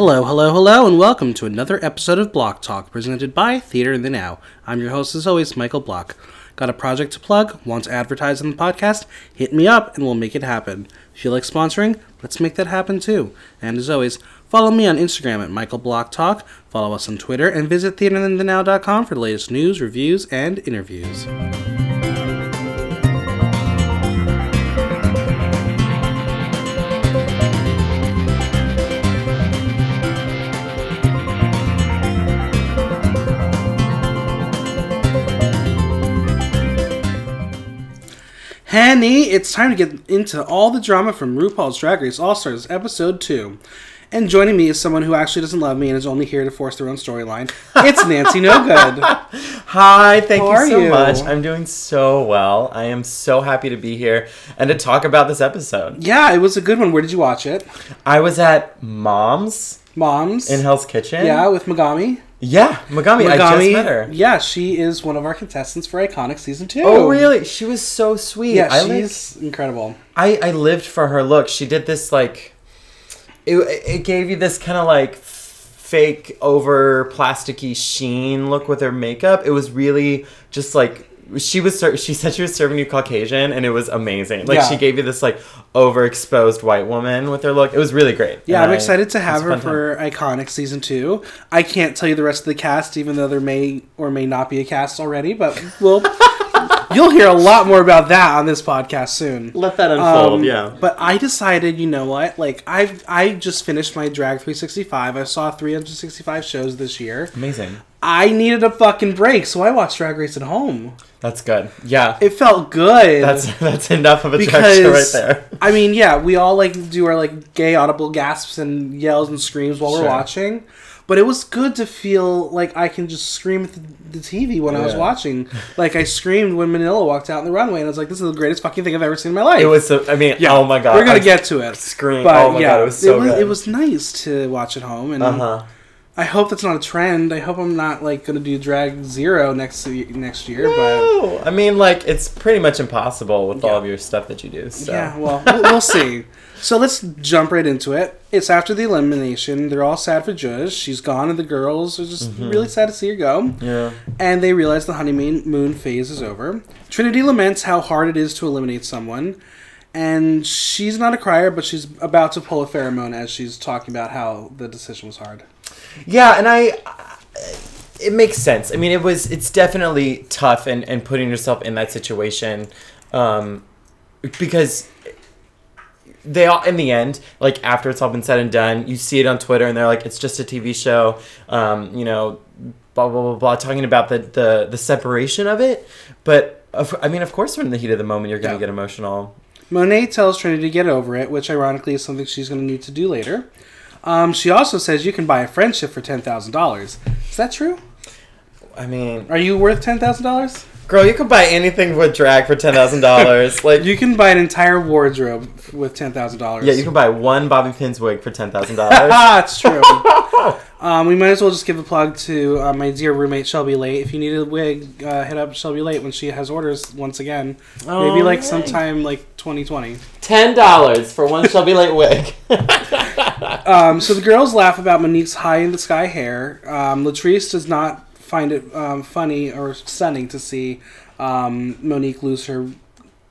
Hello, hello, hello, and welcome to another episode of Block Talk presented by Theater in the Now. I'm your host, as always, Michael Block. Got a project to plug? Want to advertise on the podcast? Hit me up and we'll make it happen. Feel like sponsoring? Let's make that happen too. And as always, follow me on Instagram at Michael Block Talk, follow us on Twitter, and visit theaterinthenow.com for the latest news, reviews, and interviews. Henny, it's time to get into all the drama from RuPaul's Drag Race All Stars Episode 2. And joining me is someone who actually doesn't love me and is only here to force their own storyline. It's Nancy No Good. Hi, thank How you so you? much. I'm doing so well. I am so happy to be here and to talk about this episode. Yeah, it was a good one. Where did you watch it? I was at Mom's Mom's. in Hell's Kitchen. yeah, with Megami. Yeah, Megami. I just met her. Yeah, she is one of our contestants for Iconic Season 2. Oh, really? She was so sweet. Yeah, I like- she's incredible. I, I lived for her look. She did this like it, it gave you this kind of like fake over plasticky sheen look with her makeup. It was really just like she was ser- she said she was serving you Caucasian and it was amazing. Like Yeah. she gave you this like overexposed white woman with her look. It was really great. Yeah, And I'm I- excited to have her fun time. for Iconic Season 2. I can't tell you the rest of the cast, even though there may or may not be a cast already, but we'll. you'll hear a lot more about that on this podcast soon. let that unfold, Um, yeah. But I decided, you know what? Like I I just finished my Drag 365. I saw 365 shows this year. Amazing. I needed a fucking break, so I watched Drag Race at home. That's good. Yeah. It felt good. that's that's enough of a drag right there. I mean, yeah, we all like do our like gay audible gasps and yells and screams while we're watching. But it was good to feel like I can just scream at the, the TV when I was watching. Like I screamed when Manila walked out in the runway, and I was like, "This is the greatest fucking thing I've ever seen in my life." It was so I mean, Yeah, oh my god. We're gonna I get to it. scream. But oh my yeah, god, it was so it was, good. it was nice to watch at home, and uh-huh. I hope that's not a trend. I hope I'm not like gonna do drag zero next next year. But No, I mean, like it's pretty much impossible with Yeah. all of your stuff that you do. So. yeah, well, we'll, we'll see. So let's jump right into it. It's after the elimination. They're all sad for Judge. She's gone, and the girls are just Mm-hmm. really sad to see her go. yeah. And they realize the honeymoon moon phase is over. Trinity laments how hard it is to eliminate someone. And she's not a crier, but she's about to pull a Farrah Moan as she's talking about how the decision was hard. Yeah, and I, it makes sense. I mean, it was, it's definitely tough, and and putting yourself in that situation, um, because they all in the end, like after it's all been said and done, you see it on Twitter, and they're like, it's just a TV show, um, you know, blah blah blah blah, talking about the the the separation of it, but. Of, I mean, of course, when in the heat of the moment, you're gonna Yeah. get emotional. Monet tells Trinity to get over it, which ironically is something she's going to need to do later. Um, she also says you can buy a friendship for ten thousand dollars. Is that true? I mean, Are you worth ten thousand dollars? Girl, you can buy anything with drag for ten thousand dollars. Like, You can buy an entire wardrobe with ten thousand dollars. yeah, you can buy one Bobby Pins wig for ten thousand dollars. That's true. um, we might as well just give a plug to uh, my dear roommate Shelby Late. If you need a wig, uh, hit up Shelby Late when she has orders once again. Maybe like Alright. sometime like 2020. Ten dollars for one Shelby Late wig. Um, so the girls laugh about Monique's high in the sky hair. Um, Latrice does not find it um, funny or stunning to see um, Monique lose her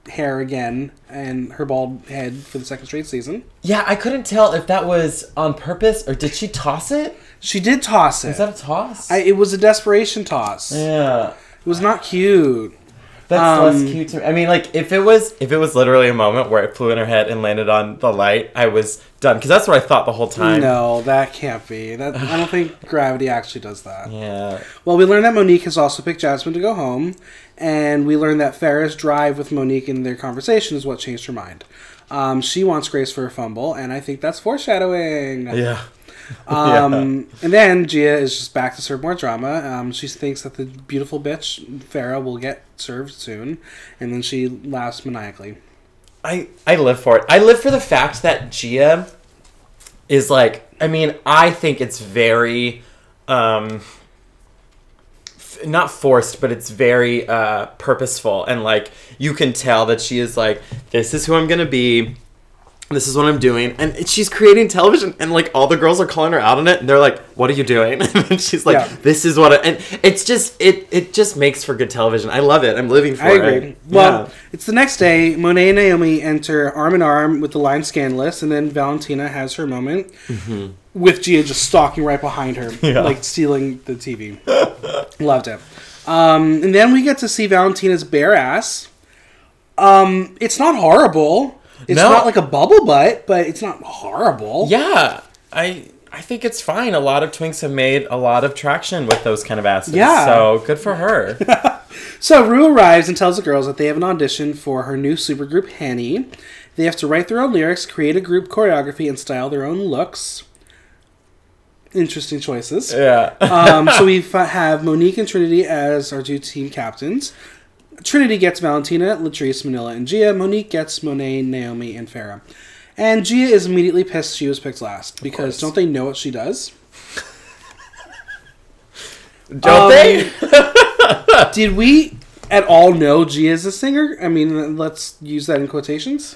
hair again and her bald head for the second straight season. yeah, I couldn't tell if that was on purpose or did she toss it? She did toss it. Is that a toss? I, it was a desperation toss. yeah. It was not cute. That's Um, less cute to me. I mean, like if it was if it was literally a moment where it flew in her head and landed on the light, I was done because that's what I thought the whole time. No, that can't be. That I don't think gravity actually does that. Yeah. Well, we learned that Monique has also picked Jasmine to go home, and we learned that Farrah's drive with Monique in their conversation is what changed her mind. Um, she wants Grace for a fumble, and I think that's foreshadowing. Yeah. Um, And then Gia is just back to serve more drama. Um, she thinks that the beautiful bitch Farrah will get served soon, and then she laughs maniacally. I I live for it. I live for the fact that Gia is like. I mean, I think it's very, um, f- not forced, but it's very uh, purposeful, and like you can tell that she is like, this is who I'm gonna be. This is what I'm doing. And she's creating television, and like all the girls are calling her out on it, and they're like, "What are you doing?" and she's like, Yeah. "This is what." I, and it's just it it just makes for good television. I love it. I'm living for I it. agree. Well, Yeah. it's the next day. Monet and Naomi enter arm in arm with the line scandalous, and then Valentina has her moment with Gia just stalking right behind her, Mm-hmm. Yeah. like stealing the TV. Loved it. Um, and then we get to see Valentina's bare ass. Um, it's not horrible. It's No. not like a bubble butt, but it's not horrible. yeah, I I think it's fine. A lot of twinks have made a lot of traction with those kind of asses. Yeah. So good for her. So Rue arrives and tells the girls that they have an audition for her new supergroup, Henny. They have to write their own lyrics, create a group choreography, and style their own looks. Interesting choices. yeah. Um, so we have Monique and Trinity as our two team captains. Trinity gets Valentina, Latrice, Manila, and Gia. Monique gets Monet, Naomi, and Farrah. And Gia is immediately pissed she was picked last because don't they know what she does? Don't Um, they? Did we at all know Gia is a singer? I mean, let's use that in quotations.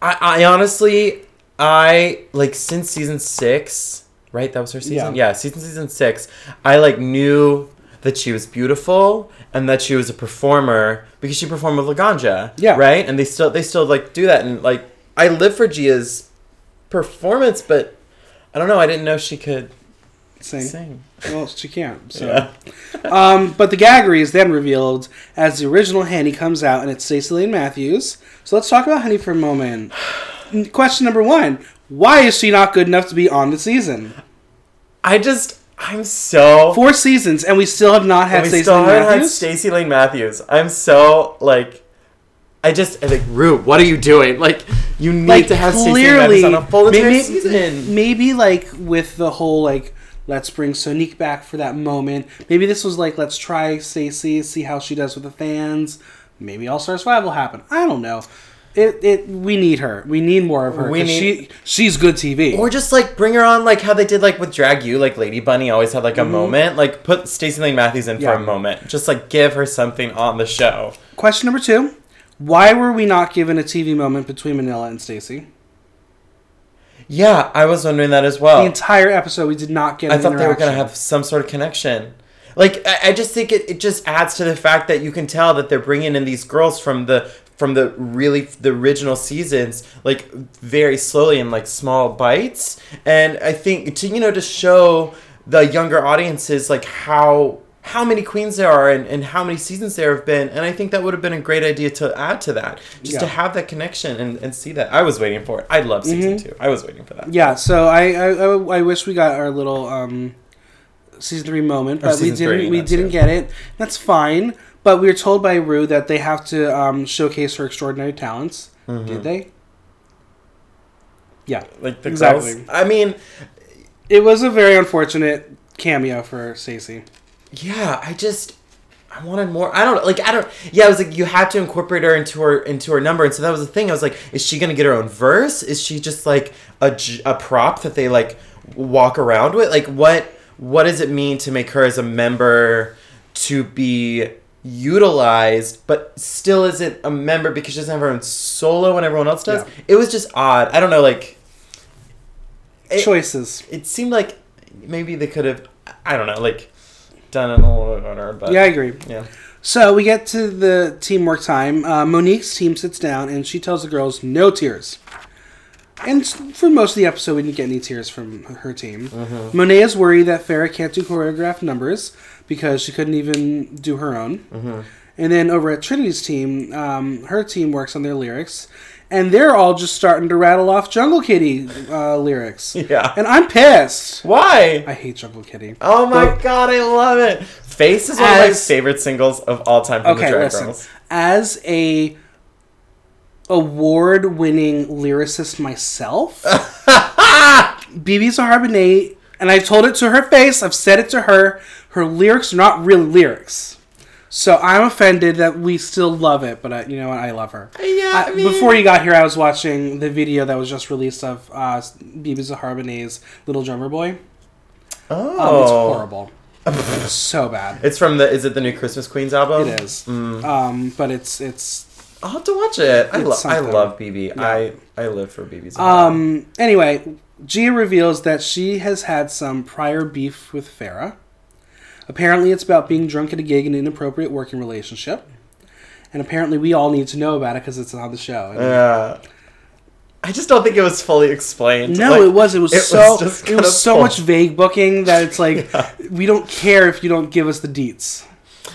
I, I honestly, I like since season six, right? That was her season. Yeah. Yeah, season season six. I like knew that she was beautiful and that she was a performer because she performed with Laganja. Yeah. Right. And they still they still like do that and like I live for Gia's performance, but I don't know. I didn't know she could Sing. sing. Well, she can't. So. Yeah. Um, but the gaggery is then revealed as the original Henny comes out, and it's Stacey Lane Matthews. So let's talk about Henny for a moment. Question number one: Why is she not good enough to be on the season? I just I'm so Four seasons, and we still have not had Stacey still Lane Matthews. Stacey Lane Matthews. I'm so like, I just I like Rue. What are you doing? Like, you need like to have Stacey Lane clearly, Matthews on a full entire maybe, season. maybe like with the whole like. Let's bring Sonique back for that moment. Maybe this was like, let's try Stacey, see how she does with the fans. Maybe All Stars Five will happen. I don't know. It, it we need her. We need more of her. We need- she she's good TV. Or just like bring her on like how they did like with Drag U, like Lady Bunny always had like a moment. Like put Stacey Lane Matthews in Mm-hmm. Yeah. for a moment. Just like give her something on the show. Question number two: Why were we not given a TV moment between Manila and Stacey? Yeah, I was wondering that as well. The entire episode, we did not get. I thought they were gonna have some sort of connection. Like I, I just think it, it just adds to the fact that you can tell that they're bringing in these girls from the from the really the original seasons like very slowly in like small bites and i think to you know to show the younger audiences like how how many queens there are and, and how many seasons there have been and i think that would have been a great idea to add to that just to have that connection and, and see that i was waiting for it i love season Mm-hmm. two i was waiting for that Yeah, so I, I I wish we got our little um season three moment, but we didn't. three, we didn't it. get it. That's fine. But we were told by Rue that they have to um, showcase her extraordinary talents. Mm-hmm. Did they? Yeah, like the Exactly. girls i mean it was a very unfortunate cameo for Stacey. yeah i just i wanted more i don't like i don't yeah i was like you have to incorporate her into her into her number and so that was the thing i was like is she gonna get her own verse is she just like a a prop that they like walk around with like what what does it mean to make her as a member to be utilized but still isn't a member because she doesn't have her own solo when everyone else does Yeah. it was just odd i don't know like it- Choices. it seemed like maybe they could have I don't know, like done it a little bit better, but Yeah, I agree. yeah. So we get to the teamwork time. Uh, Monique's team sits down and she tells the girls no tears. And for most of the episode, we didn't get any tears from her team. Monet is worried that Farrah can't do choreographed numbers because she couldn't even do her own. And then over at Trinity's team, um, her team works on their lyrics, and they're all just starting to rattle off Jungle Kitty uh, lyrics. Yeah. And I'm pissed. Why? I hate Jungle Kitty. Oh my But- god, I love it. Face is one of my favorite singles of all time from Okay, the Drag listen. Girls. As a award-winning lyricist myself, BeBe Zahara Benet, and I've told it to her face. I've said it to her. Her lyrics are not really lyrics. So I'm offended that we still love it, but I, you know what? I love her. Yeah, I- I before you got here, I was watching the video that was just released of uh, BeBe Zahara Little Drummer Boy. Oh, Um, it's horrible. so bad. It's from the. Is it the new Christmas Queens album? It is. Um, but it's it's I'll have to watch it. I, lo- I love BeBe. Yeah. I I live for BeBe's. Um. Anyway, Gia reveals that she has had some prior beef with Farrah. Apparently, it's about being drunk at a gig and an inappropriate working relationship. And apparently, we all need to know about it because it's on the show. Yeah. I just don't think it was fully explained. no, Like, it was. It was it so. just it was so full. much vague booking that it's like we don't care if you don't give us the deets.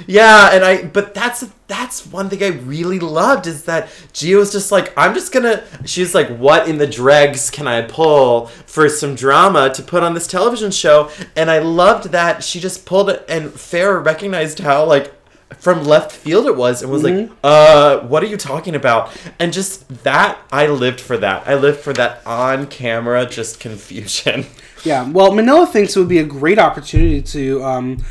Yeah, and I but that's that's one thing I really loved is that Gio was just like I'm just gonna she's like what in the dregs can I pull for some drama to put on this television show? And I loved that she just pulled it and Farrah recognized how like from left field it was and was like uh what are you talking about? And just that I lived for that. I lived for that on camera just confusion. Yeah. Well, Manila thinks it would be a great opportunity to um,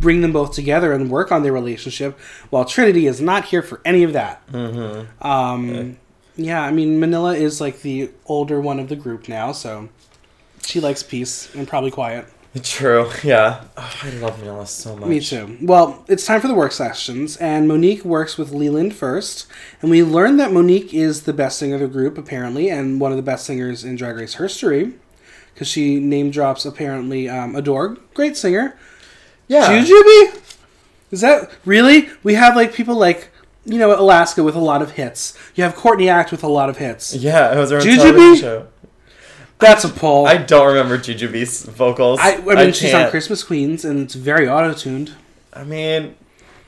bring them both together and work on their relationship, while Trinity is not here for any of that. Mm-hmm. Um, yeah, I mean, Manila is like the older one of the group now, so she likes peace and probably quiet. true yeah oh, I love Manila so much Me too. Well, it's time for the work sessions, and Monique works with Leland first. And we learn that Monique is the best singer of the group, apparently, and one of the best singers in Drag Race history. Because she name drops, apparently, um, Adore, great singer. Yeah Jujubee? Is that really? We have like people like, you know, Alaska with a lot of hits. You have Courtney Act with a lot of hits. Yeah, it was her show. That's a poll. I I, don't remember Jujubee's vocals. I, mean, she's on can't. Christmas Queens, and it's very auto tuned. I mean,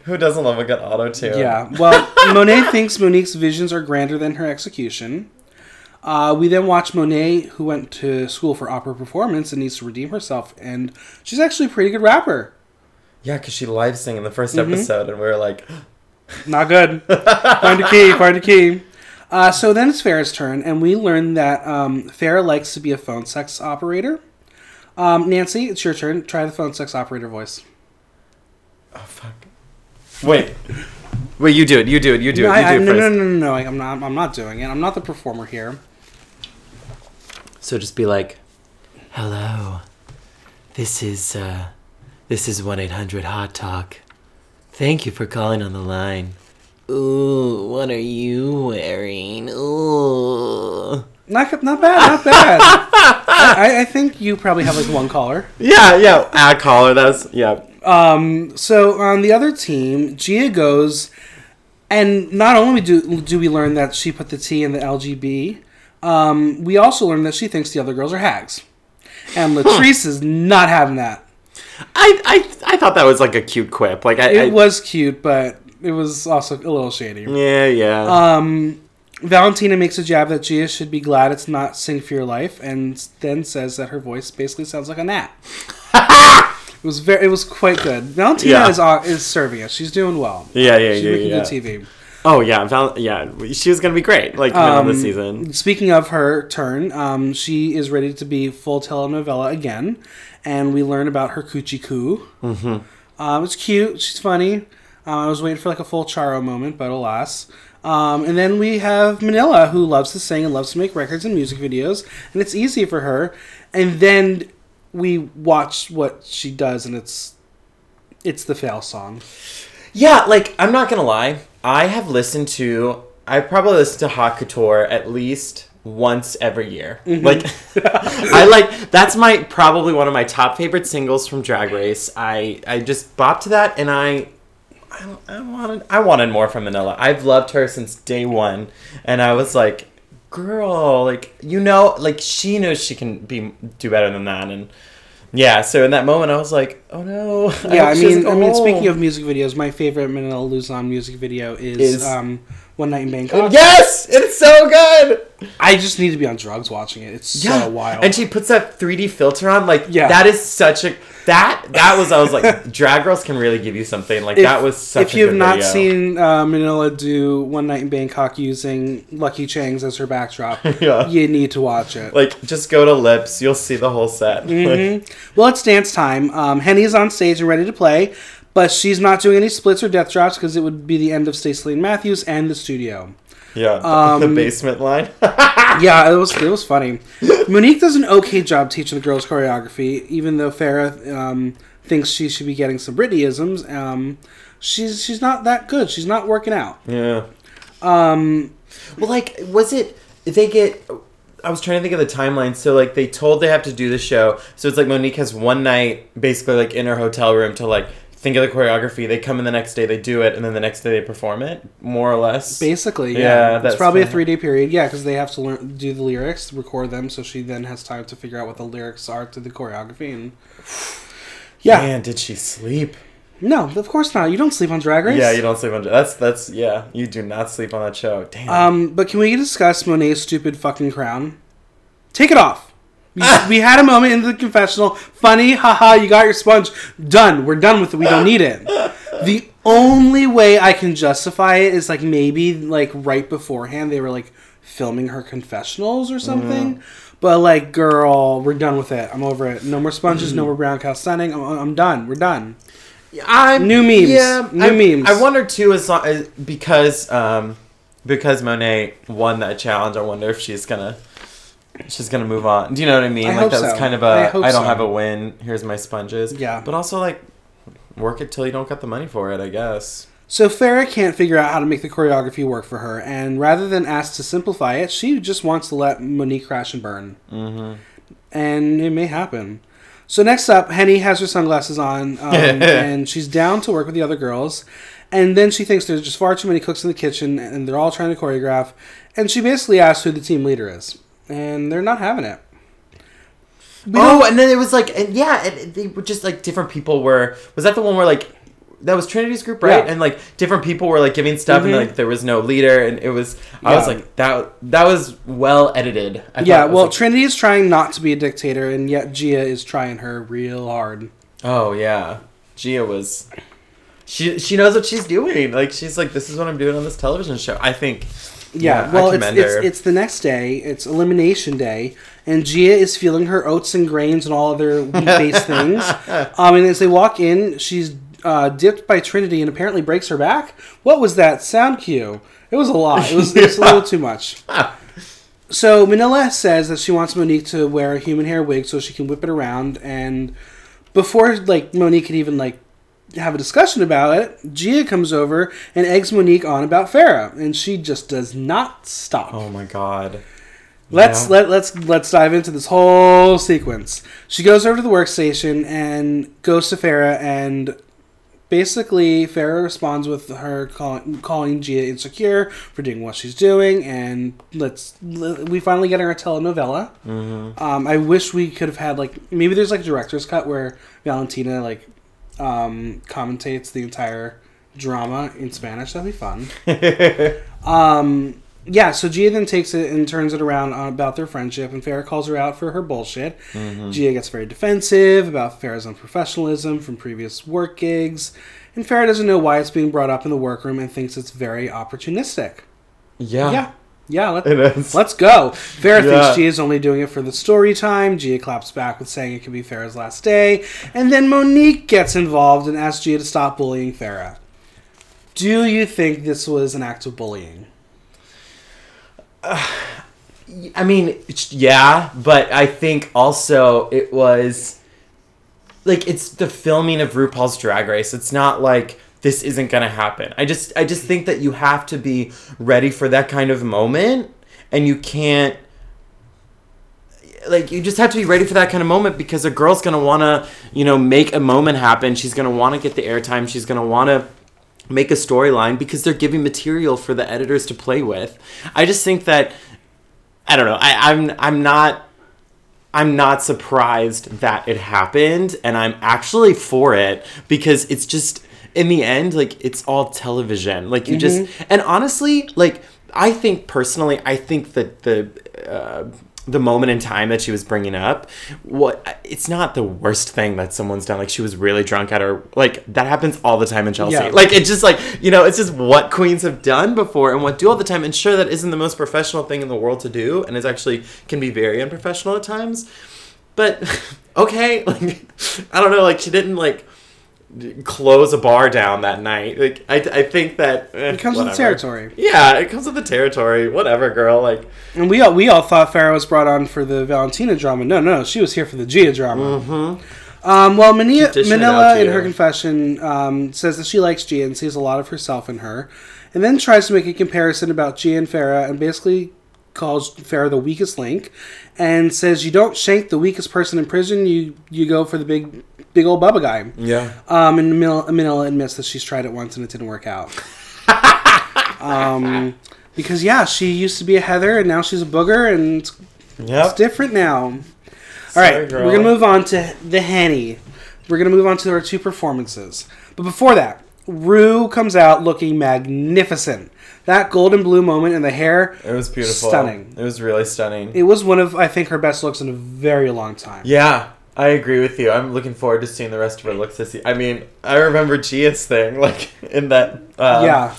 who doesn't love a good auto tune? Yeah. Well, Monet thinks Monique's visions are grander than her execution. Uh, we then watch Monet, who went to school for opera performance and needs to redeem herself, and she's actually a pretty good rapper. Yeah, because she live sang in the 1st Mm-hmm. episode, and we were like, Not good. find a key. Find a key. Uh, so then it's Farrah's turn, and we learn that um, Farrah likes to be a phone sex operator. Um, Nancy, it's your turn. Try the phone sex operator voice. oh fuck. Wait, wait, you do it. You do it. You do no, it. You I, do it no, first. no, no, no, no. I'm not. I'm not doing it. I'm not the performer here. So just be like, "Hello, this is uh, this is one eight hundred Hot Talk. Thank you for calling on the line. Ooh, what are you wearing? Ooh." Not, not bad. Not bad. I, I think you probably have like one caller. Yeah, yeah. Ad caller. That's yeah. Um, so on the other team, Gia goes, and not only do do we learn that she put the T in the LGB, um, we also learn that she thinks the other girls are hags, and Latrice is not having that. I, I I thought that was like a cute quip. Like I, It I was cute, but it was also a little shady. yeah yeah. Um, Valentina makes a jab that Gia should be glad it's not "Sing for Your Life," and then says that her voice basically sounds like a gnat. it was very, it was quite good. Valentina Yeah. is uh, is serving us. She's doing well. yeah yeah She's yeah making yeah. good TV. Oh yeah, Val- yeah. She was gonna be great. Like middle of the Um, season. Speaking of her turn, um, she is ready to be full telenovela again, and we learn about her coochie coo. Mm-hmm. Um, it's cute. She's funny. Um, I was waiting for like a full Charo moment, but alas. Um, and then we have Manila, who loves to sing and loves to make records and music videos, and it's easy for her. And then we watch what she does, and it's it's the fail song. Yeah, like I'm not gonna lie. I have listened to. I probably listened to Hot Couture at least once every year. Mm-hmm. Like, I like that's my probably one of my top favorite singles from Drag Race. I I just bopped to that, and I. I, I wanted I wanted more from Manila. I've loved her since day one, and I was like, "Girl, like you know, like she knows she can be do better than that." And yeah, so in that moment, I was like, "Oh no!" yeah, I mean, I mean, speaking of music videos, my favorite Manila Luzon music video is, Is- um, "One Night in Bangkok." Yes, it's so good. I just need to be on drugs watching it. It's so wild. And she puts that 3D filter on. Like, Yeah. that is such a that that was I was like, drag girls can really give you something. Like If- that was such if you've good not video. seen uh, Manila do "One Night in Bangkok" using Lucky Chang's as her backdrop, Yeah. you need to watch it. like, just go to Lips, you'll see the whole set. Mm-hmm. Like, Well, it's dance time. Um, Henny's on stage and ready to play, but she's not doing any splits or death drops because it would be the end of Stacey Lane Matthews and the studio. yeah, the, Um, the basement line. yeah, it was it was funny. Monique does an okay job teaching the girls choreography, even though Farrah um, thinks she should be getting some Britney-isms. Um, she's she's not that good. She's not working out. yeah, Um, Well, like, was it? They get. I was trying to think of the timeline. So, like, they told they have to do the show. So it's like Monique has one night, basically, like in her hotel room to like think of the choreography. They come in the next day, they do it, and then the next day they perform it, more or less. basically, yeah, Yeah, it's that's probably a three day period. Yeah, because they have to learn do the lyrics, record them, so she then has time to figure out what the lyrics are to the choreography. And yeah, Man, did she sleep? no, of course not. You don't sleep on Drag Race. Yeah, you don't sleep on. That's that's yeah. You do not sleep on that show. Damn. Um, but can we discuss Monet's stupid fucking crown? Take it off. We, we had a moment in the confessional. Funny, haha, you got your sponge. Done. We're done with it. We don't need it. The only way I can justify it is like maybe like right beforehand they were like filming her confessionals or something. Mm. But like, girl, we're done with it. I'm over it. No more sponges. no mm. more brown cow stunning. I'm, I'm done. We're done. I'm, New memes. Yeah, New I, memes. I wonder too, as long as because um because Monet won that challenge. I wonder if she's gonna she's gonna move on. Do you know what I mean? I like hope that was so. kind of I a hope I don't so. have a win. Here's my sponges. Yeah. but also like work it till you don't got the money for it. I guess. So Farrah can't figure out how to make the choreography work for her, and rather than ask to simplify it, she just wants to let Monique crash and burn. Mm-hmm. And it may happen. So next up, Henny has her sunglasses on, um, and she's down to work with the other girls. And then she thinks there's just far too many cooks in the kitchen, and they're all trying to choreograph. And she basically asks who the team leader is, and they're not having it. We oh, and then it was like, and yeah, and they were just like different people were. Was that the one where like that was Trinity's group, right? Yeah. And like different people were like giving stuff, and Mhm. like there was no leader, and it was. I was like that. That was well edited. I yeah, thought it was, well, like- Trinity is trying not to be a dictator, and yet Gia is trying her real hard. Oh yeah, Gia was. She she knows what she's doing. Like she's like, this is what I'm doing on this television show. I think. Yeah, I well, it's, it's it's the next day. It's elimination day, and Gia is feeling her oats and grains and all other wheat-based things. Um, and as they walk in, she's uh, dipped by Trinity and apparently breaks her back. What was that sound cue? It was a lot. It was, it was a little too much. So Manila says that she wants Monique to wear a human hair wig so she can whip it around. And before like Monique can even like have a discussion about it, Gia comes over and eggs Monique on about Farrah, and she just does not stop. Oh my god. Let's Yeah. let let's let's dive into this whole sequence. She goes over to the workstation and goes to Farrah and basically Farrah responds with her calling calling Gia insecure for doing what she's doing and let's we finally get her a telenovela. Mm-hmm. Um, I wish we could have had like maybe there's like a director's cut where Valentina like um, commentates the entire drama in Spanish. That'd be fun. Um, yeah, so Gia then takes it and turns it around on, about their friendship, and Farrah calls her out for her bullshit. Gia gets very defensive about Farrah's unprofessionalism from previous work gigs, and Farrah doesn't know why it's being brought up in the workroom and thinks it's very opportunistic. Yeah. Yeah, yeah, let, It is. let's go. Farrah Yeah. thinks Gia's only doing it for the story time. Gia claps back with saying it could be Farrah's last day, and then Monique gets involved and asks Gia to stop bullying Farrah. Do you think this was an act of bullying? I mean, yeah, but I think also it was like it's the filming of RuPaul's Drag Race. It's not like this isn't gonna happen. I just I just think that you have to be ready for that kind of moment, and you can't like you just have to be ready for that kind of moment because a girl's gonna want to you know make a moment happen. She's gonna want to get the airtime. She's gonna want to make a storyline because they're giving material for the editors to play with. I just think that I don't know. I, I'm I'm not I'm not surprised that it happened, and I'm actually for it because it's just in the end, like it's all television. Like you just and honestly, like I think personally, I think that the. Uh, the moment in time that she was bringing up what it's not the worst thing that someone's done like she was really drunk at her like that happens all the time in chelsea Yeah. like it's just like you know it's just what queens have done before and what do all the time and sure that isn't the most professional thing in the world to do and it's actually can be very unprofessional at times but okay like i don't know like she didn't like close a bar down that night. Like i, I think that eh, It comes with the territory. yeah it comes with the territory. Whatever girl like. And we all we all thought Farrah was brought on for the Valentina drama. No, no, she was here for the Gia drama. Um, well, Mania, Keep dishing it Manila in her confession um, says that she likes Gia and sees a lot of herself in her, and then tries to make a comparison about Gia and Farrah and basically calls Farrah the weakest link and says you don't shank the weakest person in prison, you you go for the big big old Bubba guy. Yeah. Um, and Manila, Manila admits that she's tried it once and it didn't work out. um, because yeah, she used to be a Heather and now she's a booger and it's, it's different now. All Sorry, right, girl. we're gonna move on to the Henny. We're gonna move on to our two performances, but before that, Rue comes out looking magnificent. That golden blue moment in the hair, It was beautiful. Stunning. It was really stunning. it was one of I think her best looks in a very long time. Yeah, I agree with you. I'm looking forward to seeing the rest of her looks this year. I mean, I remember Gia's thing, like in that um, Yeah.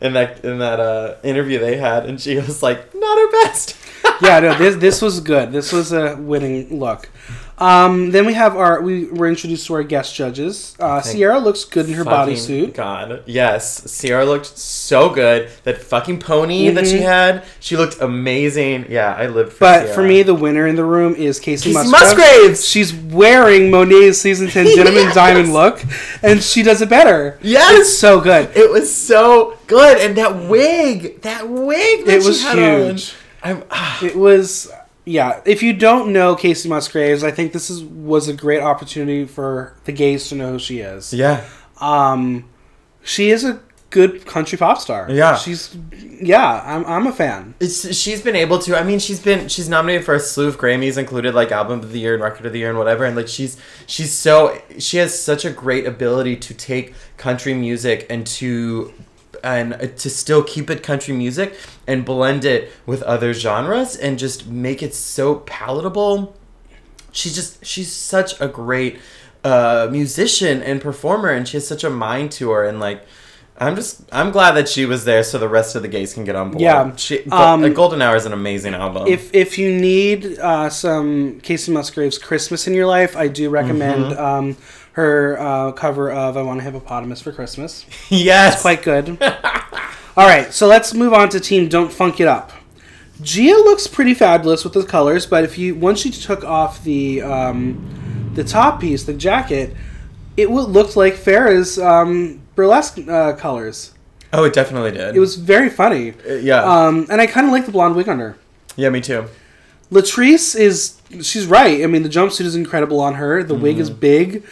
in that in that uh, interview they had, and she was like, not her best. yeah, no, this this was good. This was a winning look. Um, then we have our we were introduced to our guest judges. Uh, Ciara looks good in her bodysuit. God, yes, Ciara looked so good. That fucking pony that she Mhm. had, she looked amazing. Yeah, I lived for. But Ciara. for me, the winner in the room is Kacey, Kacey Musgrave. Musgraves. She's wearing Monet's season ten Gentleman Yes. Diamond look, and she does it better. Yes! it's so good. it was so good, and that wig, that wig, that It she was had on. huge. I'm, ah, It was yeah. If you don't know Kacey Musgraves, I think this is was a great opportunity for the gays to know who she is. yeah, Um, she is a good country pop star. Yeah. she's yeah. I'm I'm a fan. It's, she's been able to. I mean, she's been she's nominated for a slew of Grammys, included like album of the year and record of the year and whatever. And like she's she's so she has such a great ability to take country music and to and uh, to still keep it country music and blend it with other genres and just make it so palatable. She's just she's such a great uh, musician and performer, and she has such a mind to her and like. I'm just I'm glad that she was there so the rest of the gays can get on board. Yeah. She, Um, um, Golden Hour is an amazing album. If if you need uh, some Kacey Musgraves Christmas in your life, I do recommend Mm-hmm. um, her uh, cover of "I Want a Hippopotamus for Christmas." yes, it's Quite good. All right, so let's move on to Team Don't Funk It Up. Gia looks pretty fabulous with the colors, but if you once she took off the um, the top piece, the jacket, it looked like Farrah's um, burlesque uh, colors. Oh, it definitely did. It was very funny, Uh, yeah, um, and I kind of like the blonde wig on her. yeah, me too. Latrice is she's right. I mean, the jumpsuit is incredible on her. The wig is Mm-hmm. big,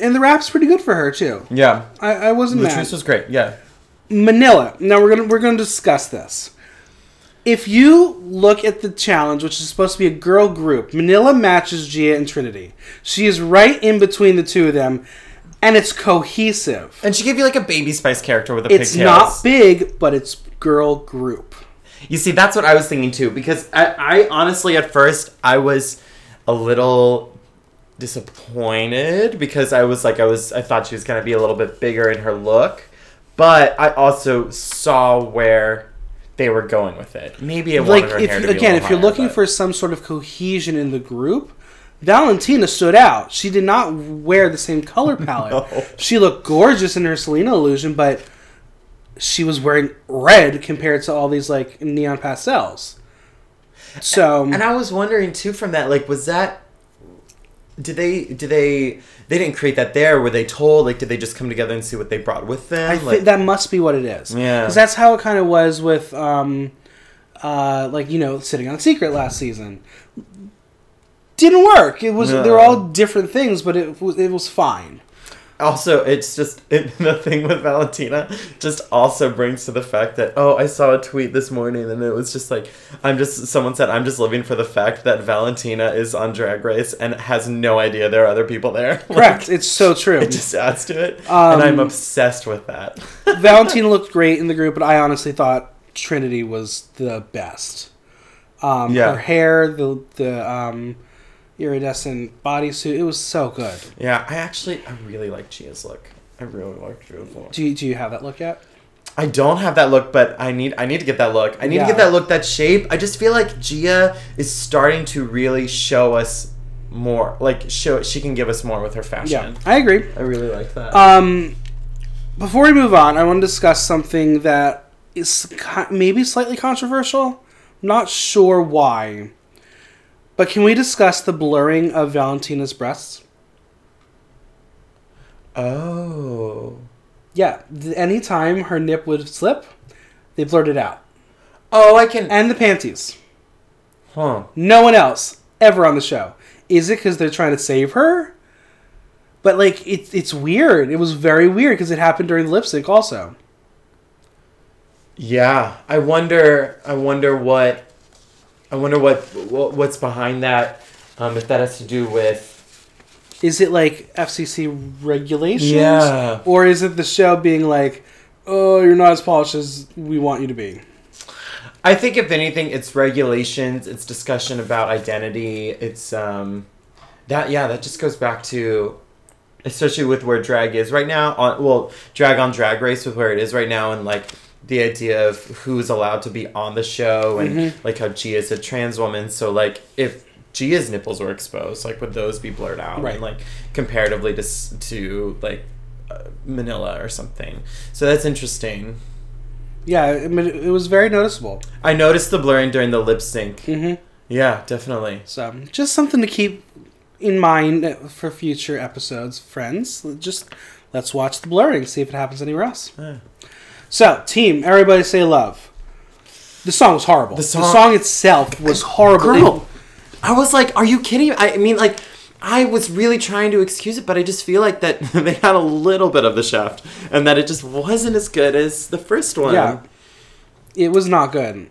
and the rap's pretty good for her too. Yeah, I, I wasn't mad. Latrice was great. Yeah, Manila. Now we're gonna we're gonna discuss this. If you look at the challenge, which is supposed to be a girl group, Manila matches Gia and Trinity. She is right in between the two of them, and it's cohesive. and she gave you like a baby Spice character with a It's pigtails. not big, but it's girl group. You see, that's what I was thinking too. Because I, I honestly, at first, I was a little disappointed because I was like, I was, I thought she was gonna be a little bit bigger in her look, but I also saw where they were going with it. Maybe it like if hair you- to again, if you're higher, looking but- for some sort of cohesion in the group, Valentina stood out. She did not wear the same color palette. No. She looked gorgeous in her Selena illusion, but she was wearing red compared to all these like neon pastels. So And I was wondering too from that, like, was that did they did they they didn't create that there? Were they told? Like, did they just come together and see what they brought with them? I like, think that must be what it is. Yeah. because that's how it kind of was with, um, uh, like you know, sitting on secret last season. Didn't work. It was No. they're all different things, but it was it was fine. Also, it's just it, the thing with Valentina just also brings to the fact that oh, I saw a tweet this morning and it was just like I'm just someone said I'm just living for the fact that Valentina is on Drag Race and has no idea there are other people there. Correct. it's so true. It just adds to it, Um, and I'm obsessed with that. Valentina looked great in the group, but I honestly thought Trinity was the best. Um, Yeah. Her hair, the the um, iridescent bodysuit, it was so good. Yeah, I actually I really like Gia's look. I really like Gia's look. Do you, do you have that look yet? I don't have that look, but I need I need to get that look. I need Yeah. to get that look, that shape. I just feel like Gia is starting to really show us more. Like show she can give us more with her fashion. Yeah, I agree. I really like that. Um, before we move on, I want to discuss something that is maybe slightly controversial. Not sure why, but can we discuss the blurring of Valentina's breasts? oh. Yeah, anytime her nip would slip, They blurred it out. Oh, I can. And the panties. Huh. No one else ever on the show. Is it because they're trying to save her? But like it's it's weird. It was very weird because it happened during the lip sync also. Yeah, I wonder. I wonder what. I wonder what, what what's behind that. Um, if that has to do with. Is it like FCC regulations? Yeah. Or is it the show being like, oh, you're not as polished as we want you to be? I think if anything, it's regulations. It's discussion about identity. It's um, that yeah, that just goes back to, especially with where drag is right now. On well, drag on Drag Race with where it is right now, and like the idea of who's allowed to be on the show, and Mhm. like how Gia is a trans woman. So like if Gia's nipples were exposed, like would those be blurred out? Right. And like comparatively to to like uh, Manila or something. So that's interesting. Yeah, I mean, it was very noticeable. I noticed the blurring during the lip sync. hmm Yeah, definitely. So just something to keep in mind for future episodes, friends. Just let's watch the blurring, see if it happens anywhere else. Yeah. So, team, everybody say love. The song was horrible. The The song- song, itself was horrible. Girl, I was like, are you kidding? I mean, like, I was really trying to excuse it, but I just feel like that they had a little bit of the shaft, and that it just wasn't as good as the first one. yeah, it was not good.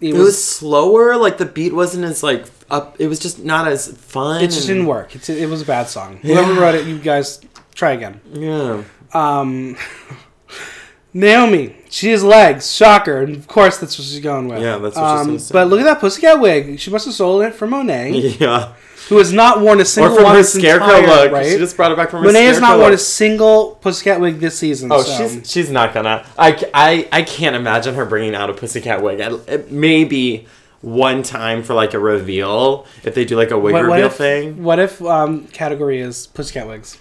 It, It was. was slower. Like the beat wasn't as like up. It was just not as fun. it just didn't work. It's, it was a bad song. Whoever Yeah. wrote it, you guys try again. Yeah. Um, Naomi, she has legs. Shocker. And of course, that's what she's going with. Yeah, that's what she's um, say. But look at that pussycat wig. She must have stolen it from Monet, Yeah. who has not worn a Or single from one her scarecrow entire- look. Right? She just brought it back from her Monet has not worn a look. single pussycat wig this season. Oh, so. she's she's not gonna. I, I, I can't imagine her bringing out a pussycat wig. It- Maybe one time for like a reveal if they do like a wig What, what reveal if, thing. What if um, category is pussycat wigs?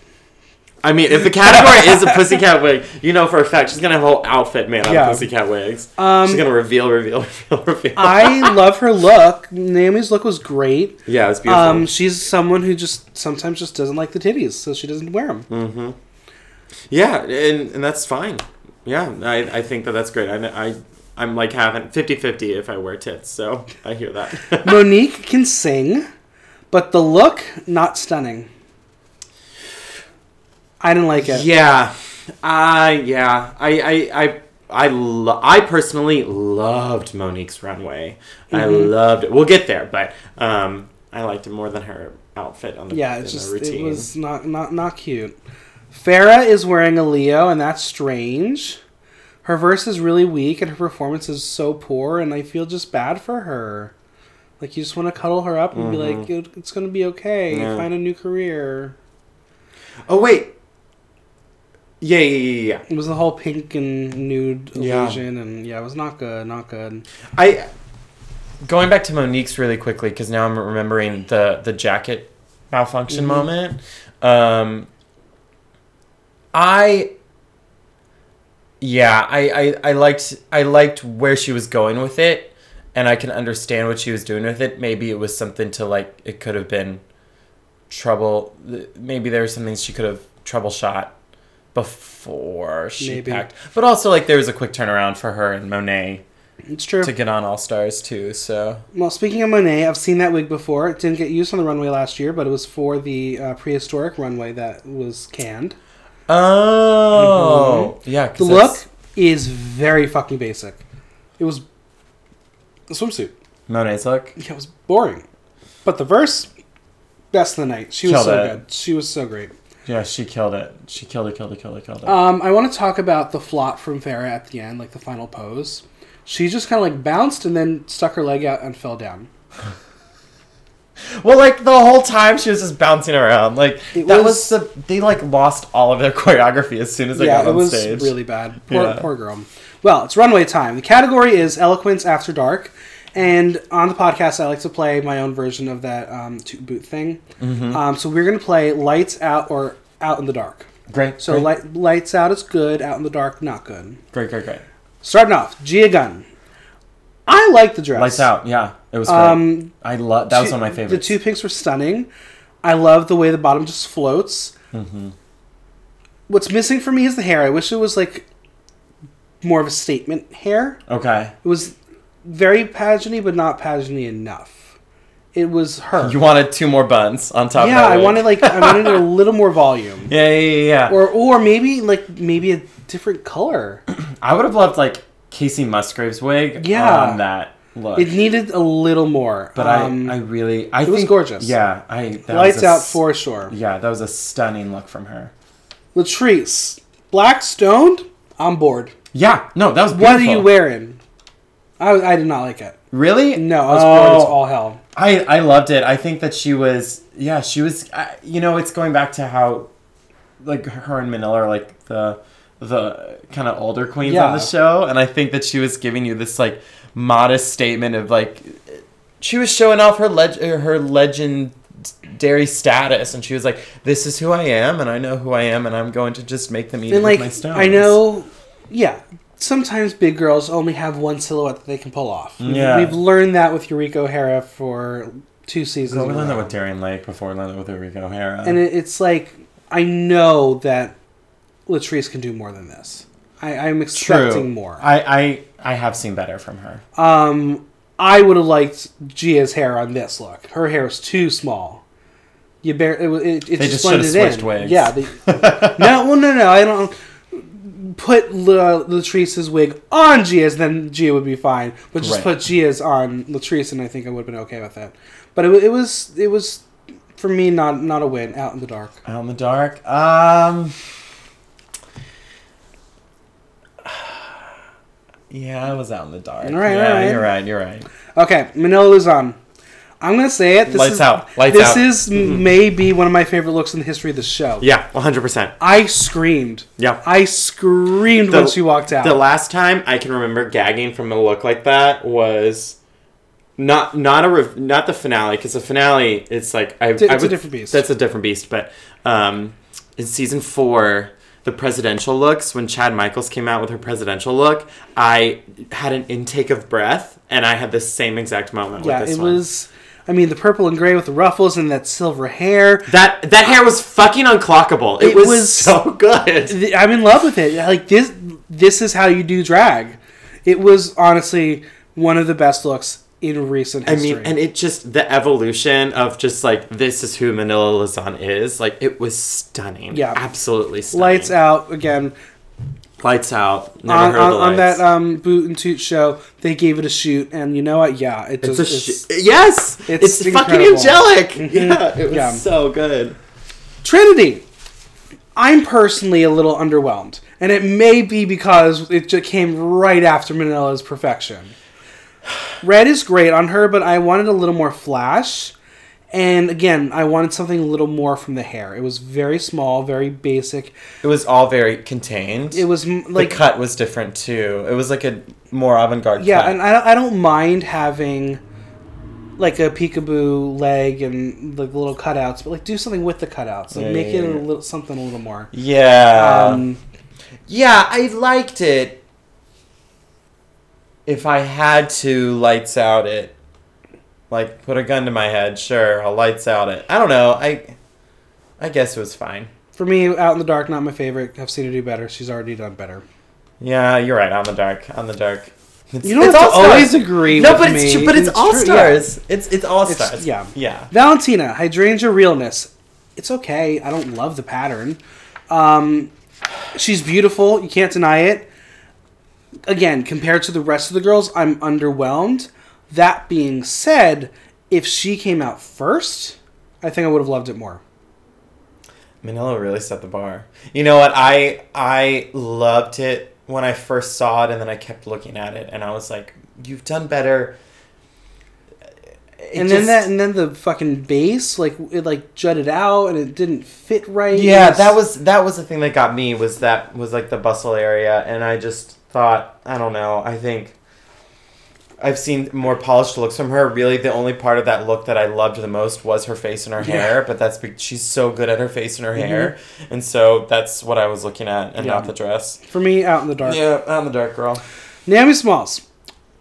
I mean, if the category is a pussycat wig, you know for a fact she's gonna have a whole outfit made out Yeah. of pussycat wigs. Um, she's gonna reveal, reveal, reveal, reveal. I love her look. Naomi's look was great. yeah, it's beautiful. Um, she's someone who just sometimes just doesn't like the titties, so she doesn't wear them. mm-hmm. Yeah, and and that's fine. Yeah, I, I think that that's great. I, I I'm like having 50-50 if I wear tits, so I hear that. Monique can sing, but the look not stunning. I didn't like it. Yeah, I yeah, I I I I, lo- I personally loved Monique's runway. I Mhm. loved it. We'll get there, but um, I liked it more than her outfit on the Yeah, it's just routine. it was not not not cute. Farrah is wearing a Leo, and that's strange. Her verse is really weak, and her performance is so poor, and I feel just bad for her. Like you just want to cuddle her up and be Mhm. like, "It- "It's gonna be okay. Yeah. Find a new career." Oh wait. Yeah, yeah, yeah, yeah. It was the whole pink and nude Yeah. illusion, and yeah, it was not good, not good. I going back to Monique's really quickly because now I'm remembering the the jacket malfunction Mhm. moment. Um, I yeah, I, I I liked I liked where she was going with it, and I can understand what she was doing with it. Maybe it was something to like it could have been trouble. Maybe there was something she could have troubleshot before she Maybe. packed. But also like there was a quick turnaround for her and Monet It's true. to get on All Stars too. So Well, speaking of Monet, I've seen that wig before. It didn't get used on the runway last year, but it was for the uh, prehistoric runway that was canned. oh yeah, The 'cause look is very fucking basic. It was a swimsuit. Monet's look. Yeah, it was boring. But the verse, best of the night. She was Killed so it. good. She was so great. Yeah, she killed it. She killed it, killed it, killed it, killed it. Um, I want to talk about the flop from Farrah at the end, like the final pose. She just kind of like bounced and then stuck her leg out and fell down. well, like the whole time she was just bouncing around. Like It that was- was, the they like lost all of their choreography as soon as they yeah, got it on was stage. really bad. Poor, Yeah. poor girl. Well, it's runway time. The category is eloquence after dark, and on the podcast, I like to play my own version of that um, toot boot thing. Mhm. Um, so we're gonna play lights out or out in the dark. great. So great, light, lights out is good, out in the dark not good. great, great, great. Starting off, Gia Gunn. I like the dress. Lights out. Yeah, it was great. Um, I love that was one of my favorites. The two pinks were stunning. I love the way the bottom just floats. hmm What's missing for me is the hair. I wish it was like more of a statement hair. Okay. It was very pageanty, but not pageanty enough. It was her. You wanted two more buns on top. yeah, of that I wanted like I wanted a little more volume, Yeah, yeah, yeah. yeah. or or maybe like maybe a different color. I would have loved like Kacey Musgraves wig Yeah. on that look. It needed a little more. but um, I, I really, I it was gorgeous. Yeah, I that lights a out for sure. Yeah, that was a stunning look from her. Latrice, black stoned. I'm bored. Yeah, no, that was Beautiful. What are you wearing? I, I did not like it. Really? No, I was bored as Oh, all hell. I I loved it. I think that she was yeah she was uh, you know it's going back to how like her and Manila are like the the kind of older queens on the show and I think that she was giving you this like modest statement of like she was showing off her leg her legendary status and she was like this is who I am and I know who I am and I'm going to just make them eat it And with like my stones. I know, yeah. Sometimes big girls only have one silhouette that they can pull off. Yeah. we've learned that with Eureka O'Hara for two seasons. We learned that with Darienne Lake before we learned that with Eureka O'Hara. and it, it's like I know that Latrice can do more than this. I, I'm expecting more. I, I I have seen better from her. Um, I would have liked Gia's hair on this look. Her hair is too small. You bear it. It, it They just just blended switched in. wigs. Yeah. They, no, well, no, no. I don't put La, Latrice's wig on Gia's, then Gia would be fine. But just Right. put Gia's on Latrice, and I think I would have been okay with that. But it, it was it was for me not not a win. Out in the dark. Out in the dark. Um. Yeah, I was out in the dark. All right, yeah, all right. you're right. You're right. Okay, Manila Luzon. I'm gonna say it. This Lights is, out. Lights this out. is maybe one of my favorite looks in the history of the show. Yeah, 100. percent I screamed. Yeah. I screamed The- when she walked out. The last time I can remember gagging from a look like that was not not a rev- not the finale because the finale it's like I, It's a- I a different beast. That's a different beast, but um, in season four, the presidential looks when Chad Michaels came out with her presidential look, I had an intake of breath, and I had the same exact moment yeah, with this it one. was. I mean, the purple and gray with the ruffles and that silver hair. That that hair was fucking unclockable. It, It was, was- so good. Th- I'm in love with it. Like this. This is how you do drag. It was honestly one of the best looks in recent I mean, and it just the evolution of just like this is who Manila Luzon is. Like it was stunning. Yeah. absolutely stunning. lights out again lights out. Never on, on, on that um, boot and toot show. They gave it a shoot, and you know what? Yeah, it It's just a it's, sh- yes, it's it's, fucking angelic. Mhm. Yeah, it was Yeah. so good. Trinity. I'm personally a little underwhelmed, and it may be because it just came right after Manila's perfection. Red is great on her, but I wanted a little more flash. And again, I wanted something a little more from the hair. It was very small, very basic. It was all very contained. It was m- like the cut was different too. It was like a more avant-garde. Yeah, cut. and I, I don't mind having like a peekaboo leg and like little cutouts, but like do something with the cutouts. Like Yeah, make yeah, it a little something a little more. yeah, Um, yeah. I liked it. If I had to lights out it, like put a gun to my head, sure, I'll lights out it. I don't know. I, I guess it was fine. for me, Out in the Dark, not my favorite. I've seen her do better. She's already done better. Yeah, you're right. On the dark. On the dark. It's, You don't it's have to All-Stars. always agree No, with but me. it's but it's, It's all true, stars. It's it's all It's- stars. yeah. yeah. Valentina, hydrangea realness. It's okay. I don't love the pattern. Um, she's beautiful. You can't deny it. Again, compared to the rest of the girls, I'm underwhelmed. That being said, if she came out first, I think I would have loved it more. Manila really set the bar. You know what? I I loved it when I first saw it, and then I kept looking at it, and I was like, "You've done better." It and then that, and then the fucking base, like it like jutted out, and it didn't fit right. yeah, that was that was the thing that got me was that was like the bustle area, and I just thought, I don't know, I think. I've seen more polished looks from her. Really, the only part of that look that I loved the most was her face and her Yeah. hair. But that's because she's so good at her face and her hair, and so that's what I was looking at, and Yeah. not the dress. for me out in the dark. Yeah, out in the dark, girl. Naomi Smalls.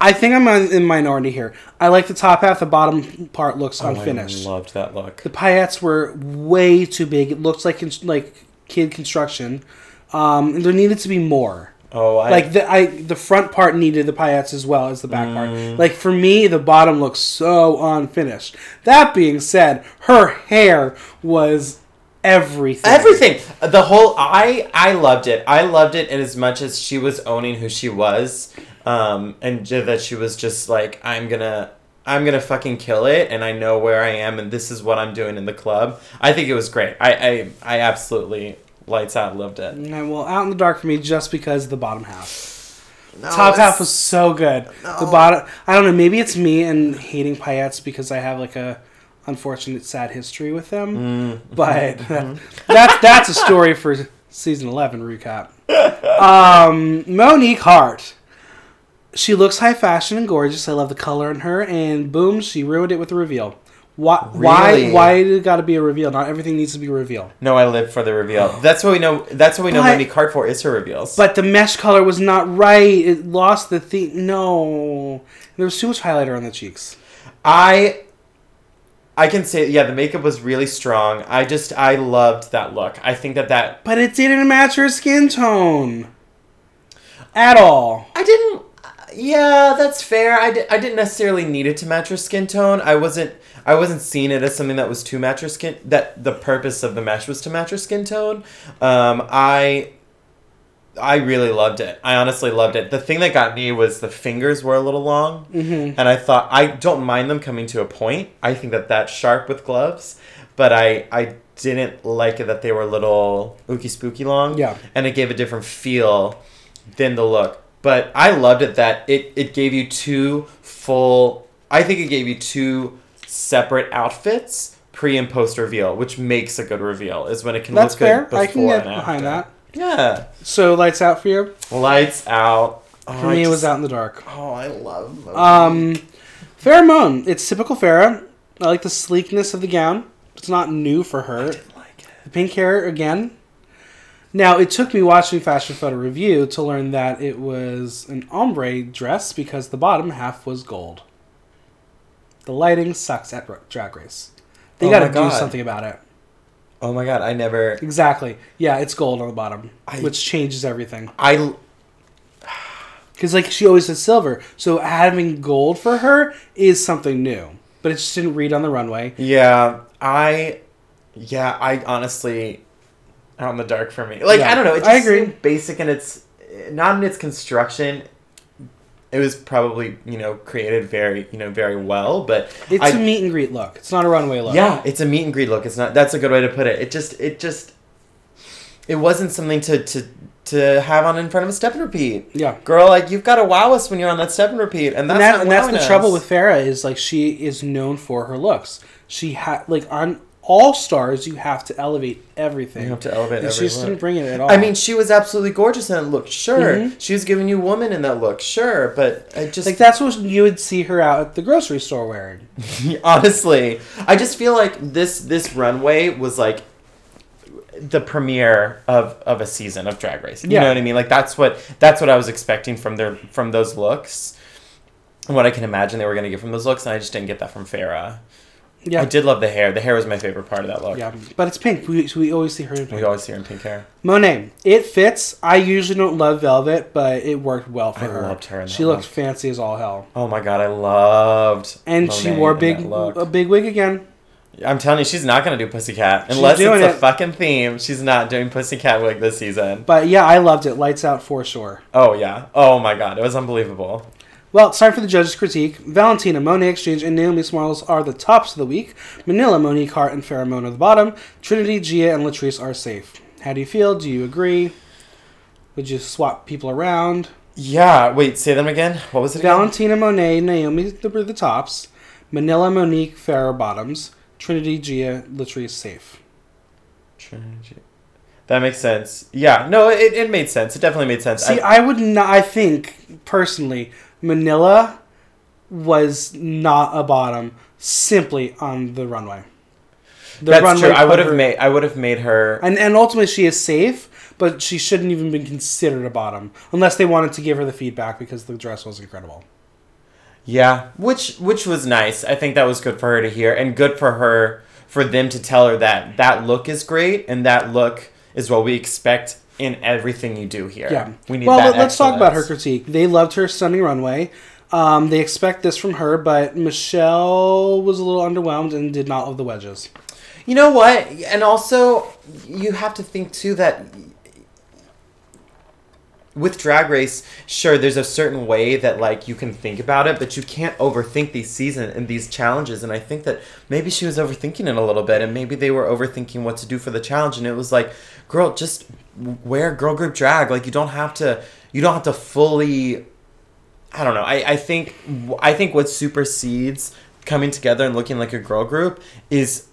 I think I'm in minority here. I like the top half. The bottom part looks Oh, unfinished. I loved that look. the paillettes were way too big. It looks like like kid construction. Um, and there needed to be more. Oh, I, like the I the front part needed the paillettes as well as the back Mm. part. Like for me, the bottom looks so unfinished. That being said, her hair was everything. everything the whole i i loved it i loved it in as much as she was owning who she was um and that she was just like i'm gonna i'm gonna fucking kill it and i know where i am and this is what i'm doing in the club i think it was great i i, I absolutely lights out loved it No, well, out in the dark for me just because of the bottom half. No, Top it's- half was so good. The bottom, I don't know. Maybe it's me and hating paillettes because I have like a unfortunate, sad history with them. Mm. But that's that's a story for season eleven recap. Um, Monique Heart. She looks high fashion and gorgeous. I love the color in her, and boom, she ruined it with the reveal. Why? Really? Why? Why did it got to be a reveal? Not everything needs to be a reveal. no i live for the reveal that's what we know that's what we know But- monique heart for is her reveals But the mesh color was not right. It lost the theme. No, there was too much highlighter on the cheeks. I I can say yeah, the makeup was really strong. I just I loved that look. I think that that But it didn't match her skin tone at all. I didn't yeah, that's fair. I didn't necessarily need it to match her skin tone. I wasn't I wasn't seeing it as something that was to match her skin that the purpose of the mesh was to match her skin tone. Um I I really loved it. I honestly loved it. The thing that got me was the fingers were a little long, Mm-hmm. and I thought I don't mind them coming to a point. I think that that's sharp with gloves, but I I didn't like it that they were a little ooky spooky long. Yeah. and it gave a different feel than the look. But I loved it that it it gave you two full. I think it gave you two separate outfits pre and post reveal, which makes a good reveal. Is when it can That's look good before I can get and behind after. that. Yeah. So lights out for you. Lights out. Oh, For I me, it was out in the dark. Oh, I love. Um, Farrah Moan. It's typical Farrah. I like the sleekness of the gown. It's not new for her. didn't like it. The pink hair again. Now it took me watching Fashion Photo Review to learn that it was an ombre dress because the bottom half was gold. The lighting sucks at Drag Race. They Oh got to do something about it. Oh my god, I never. Exactly. Yeah, it's gold on the bottom, I- which changes everything. I Because like she always says silver, so having gold for her is something new. But it just didn't read on the runway. yeah I yeah I honestly out in the dark for me. Like Yeah, I don't know. It just I agree. basic and its not in its construction. It was probably you know created very you know very well, but It's I- a meet and greet look. It's not a runway look. Yeah, it's a meet and greet look. It's not. That's a good way to put it. It just. It just. It wasn't something to to to have on in front of a step and repeat. Yeah. Girl, like you've got to wow us when you're on that step and repeat, and that's and, that, and that's the us. trouble with Farrah is like she is known for her looks. She had like on all stars you have to elevate everything. You have to elevate and she just look. didn't bring it at all. I mean, she was absolutely gorgeous in that look. Sure, Mhm. she was giving you woman in that look. Sure, but I just like that's what you would see her out at the grocery store wearing. honestly, I just feel like this this runway was like the premiere of of a season of Drag Race. You Yeah. know what I mean? Like that's what that's what I was expecting from their from those looks. and What I can imagine they were gonna get from those looks, and I just didn't get that from Farrah. Yeah, I did love the hair. The hair was my favorite part of that look. yeah, but it's pink. We, we always see her in pink. We always see her in pink hair. Monet, it fits. I usually don't love velvet, but it worked well for I her. loved her in She looked look. fancy as all hell, Oh my god, I loved. and she wore big a big wig again. I'm telling you, she's not gonna do Pussycat unless it's a it. fucking theme. She's not doing Pussycat wig this season. But yeah, I loved it. Lights out for sure. Oh yeah. Oh my god, it was unbelievable. Well, it's time for the judges' critique. Valentina, Monét X Change, and Naomi Smalls are the tops of the week. Manila, Monique Heart, and Farrah Moan are the bottom. Trinity, Gia, and Latrice are safe. How do you feel? Do you agree? Would you swap people around? Yeah. Wait, say them again. What was it? Again? Valentina, Monet, Naomi were the tops. Manila, Monique, Farrah bottoms. Trinity, Gia, Latrice safe. That makes sense. Yeah. No, it, it made sense. It definitely made sense. See, I, I would not. I think personally, Manila was not a bottom simply on the runway. The that's true. I would have made. I would have made her. and and ultimately she is safe, but she shouldn't even been considered a bottom unless they wanted to give her the feedback because the dress was incredible. Yeah, which which was nice. I think that was good for her to hear, and good for her for them to tell her that that look is great and that look is what we expect in everything you do here. Yeah. we need well, that let- let's talk about her critique. They loved her stunning runway. Um, they expect this from her, but Michelle was a little underwhelmed and did not love the wedges. You know what? And also, you have to think too that with Drag Race, sure, there's a certain way that like you can think about it, but you can't overthink these season and these challenges. And I think that maybe she was overthinking it a little bit, and maybe they were overthinking what to do for the challenge. And it was like, girl, just wear girl group drag. Like you don't have to, you don't have to fully I don't know. I, I think I think what supersedes coming together and looking like a girl group is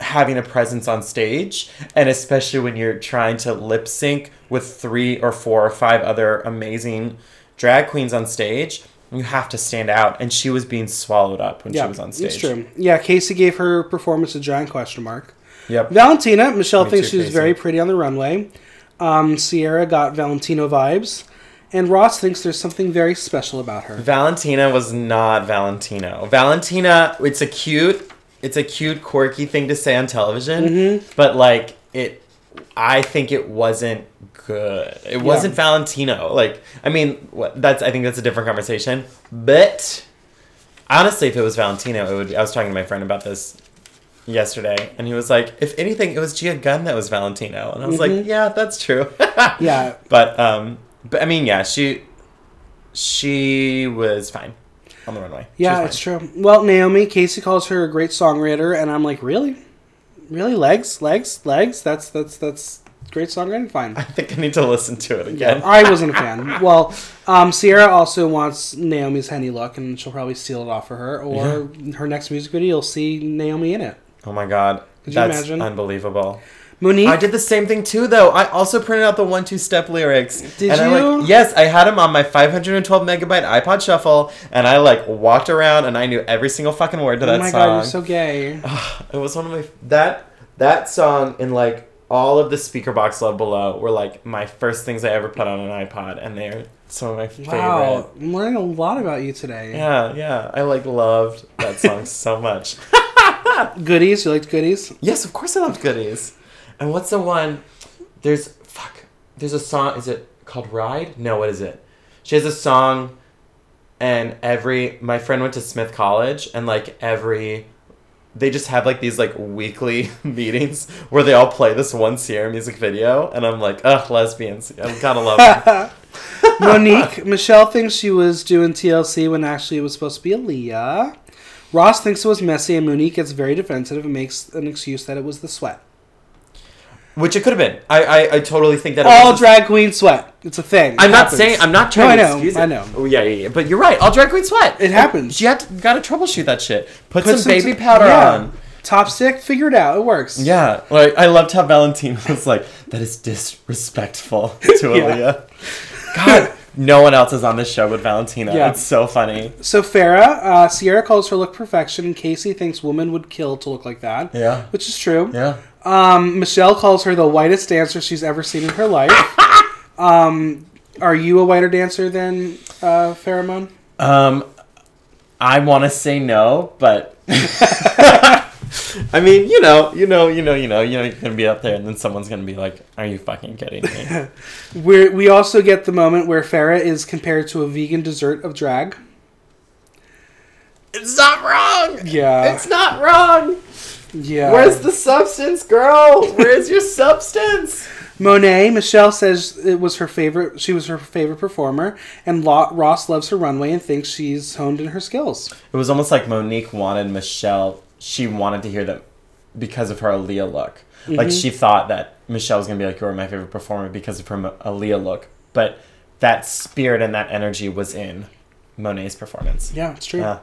having a presence on stage and especially when you're trying to lip sync with three or four or five other amazing drag queens on stage you have to stand out and she was being swallowed up when Yeah, she was on stage it's true. Yeah, Kacey gave her performance a giant question mark. yep Valentina, Michelle Me thinks too, she's Kacey. very pretty on the runway. Um, Ciara got Valentino vibes. And Ross thinks there's something very special about her. Valentina was not Valentino. Valentina, it's a cute, it's a cute, quirky thing to say on television, Mm-hmm. but like it, I think it wasn't good. It wasn't Valentino. Like, I mean, what, that's I think that's a different conversation. But honestly, if it was Valentino, it would. I was talking to my friend about this yesterday, and he was like, "If anything, it was Gia Gunn that was Valentino," and I was like, "Yeah, that's true." Yeah, But um, but I mean, yeah, she she was fine on the runway. Yeah, it's true. Well, Naomi, Kacey calls her a great songwriter, and I'm like, really? Really? Legs? Legs? Legs? That's, that's, that's great songwriting? Fine. I think I need to listen to it again. I wasn't a fan. Well, um, Ciara also wants Naomi's Henny look, and she'll probably steal it off for her. Or her next music video, you'll see Naomi in it. Oh my god, Could you that's imagine? unbelievable. Monique, I did the same thing too, though. I also printed out the one two step lyrics. Did and I, you? like, yes, I had them on my 512 megabyte iPod Shuffle, and I like walked around and I knew every single fucking word to that song. oh my song. god, you're so gay. It was one of my that that song and like all of the speaker box love below were like my first things I ever put on an iPod, and they're some of my Wow, favorite. I'm learning a lot about you today. Yeah, yeah, I like loved that song so much. Goodies, you liked goodies? Yes, of course I loved goodies. And what's the one? There's fuck. There's a song. Is it called Ride? No, what is it? She has a song, and every my friend went to Smith College, and like every. They just have like these like weekly meetings where they all play this one Ciara music video, and I'm like, ugh, lesbians. I gotta love them. Monique, Michelle thinks she was doing TLC when actually it was supposed to be Aaliyah. Ross thinks it was messy, and Monique gets very defensive and makes an excuse that it was the sweat. Which it could have been. I, I I totally think that. All was drag queen sweat. It's a thing. It I'm not saying I'm not No, trying I to know, excuse it. I know. Oh yeah, yeah, yeah. But you're right. All drag queen sweat. It happens. You, had to, got to troubleshoot that shit. Put, Put some, baby t- powder yeah. on. Top stick, figure it out. It works. Yeah, like I loved how Valentine was like, "That is disrespectful to. Aaliyah." God, no one else is on this show but Valentina. Yeah. It's so funny. So Farrah, uh, Ciara calls her look perfection, and Kacey thinks woman would kill to look like that. Yeah. Which is true. Yeah. Um, Michelle calls her the whitest dancer she's ever seen in her life. um, are you a whiter dancer than uh, Farrah Moan? Um, I want to say no, but I mean, you know, you know, you know, you know, you know, you're gonna be up there, and then someone's gonna be like, "Are you fucking kidding me?" we we also get the moment where Farrah is compared to a vegan dessert of drag. it's not wrong. Yeah. It's not wrong. Yeah. Where's the substance, girl? Where's your substance? Monet, Michelle says it was her favorite. She was her favorite performer, and Lo- Ross loves her runway and thinks she's honed in her skills. It was almost like Monique wanted Michelle. She wanted to hear that because of her Aaliyah look. Like mm-hmm. she thought that Michelle was gonna be like, "You're my favorite performer" because of her Aaliyah look. But that spirit and that energy was in Monet's performance. Yeah, it's true. Yeah.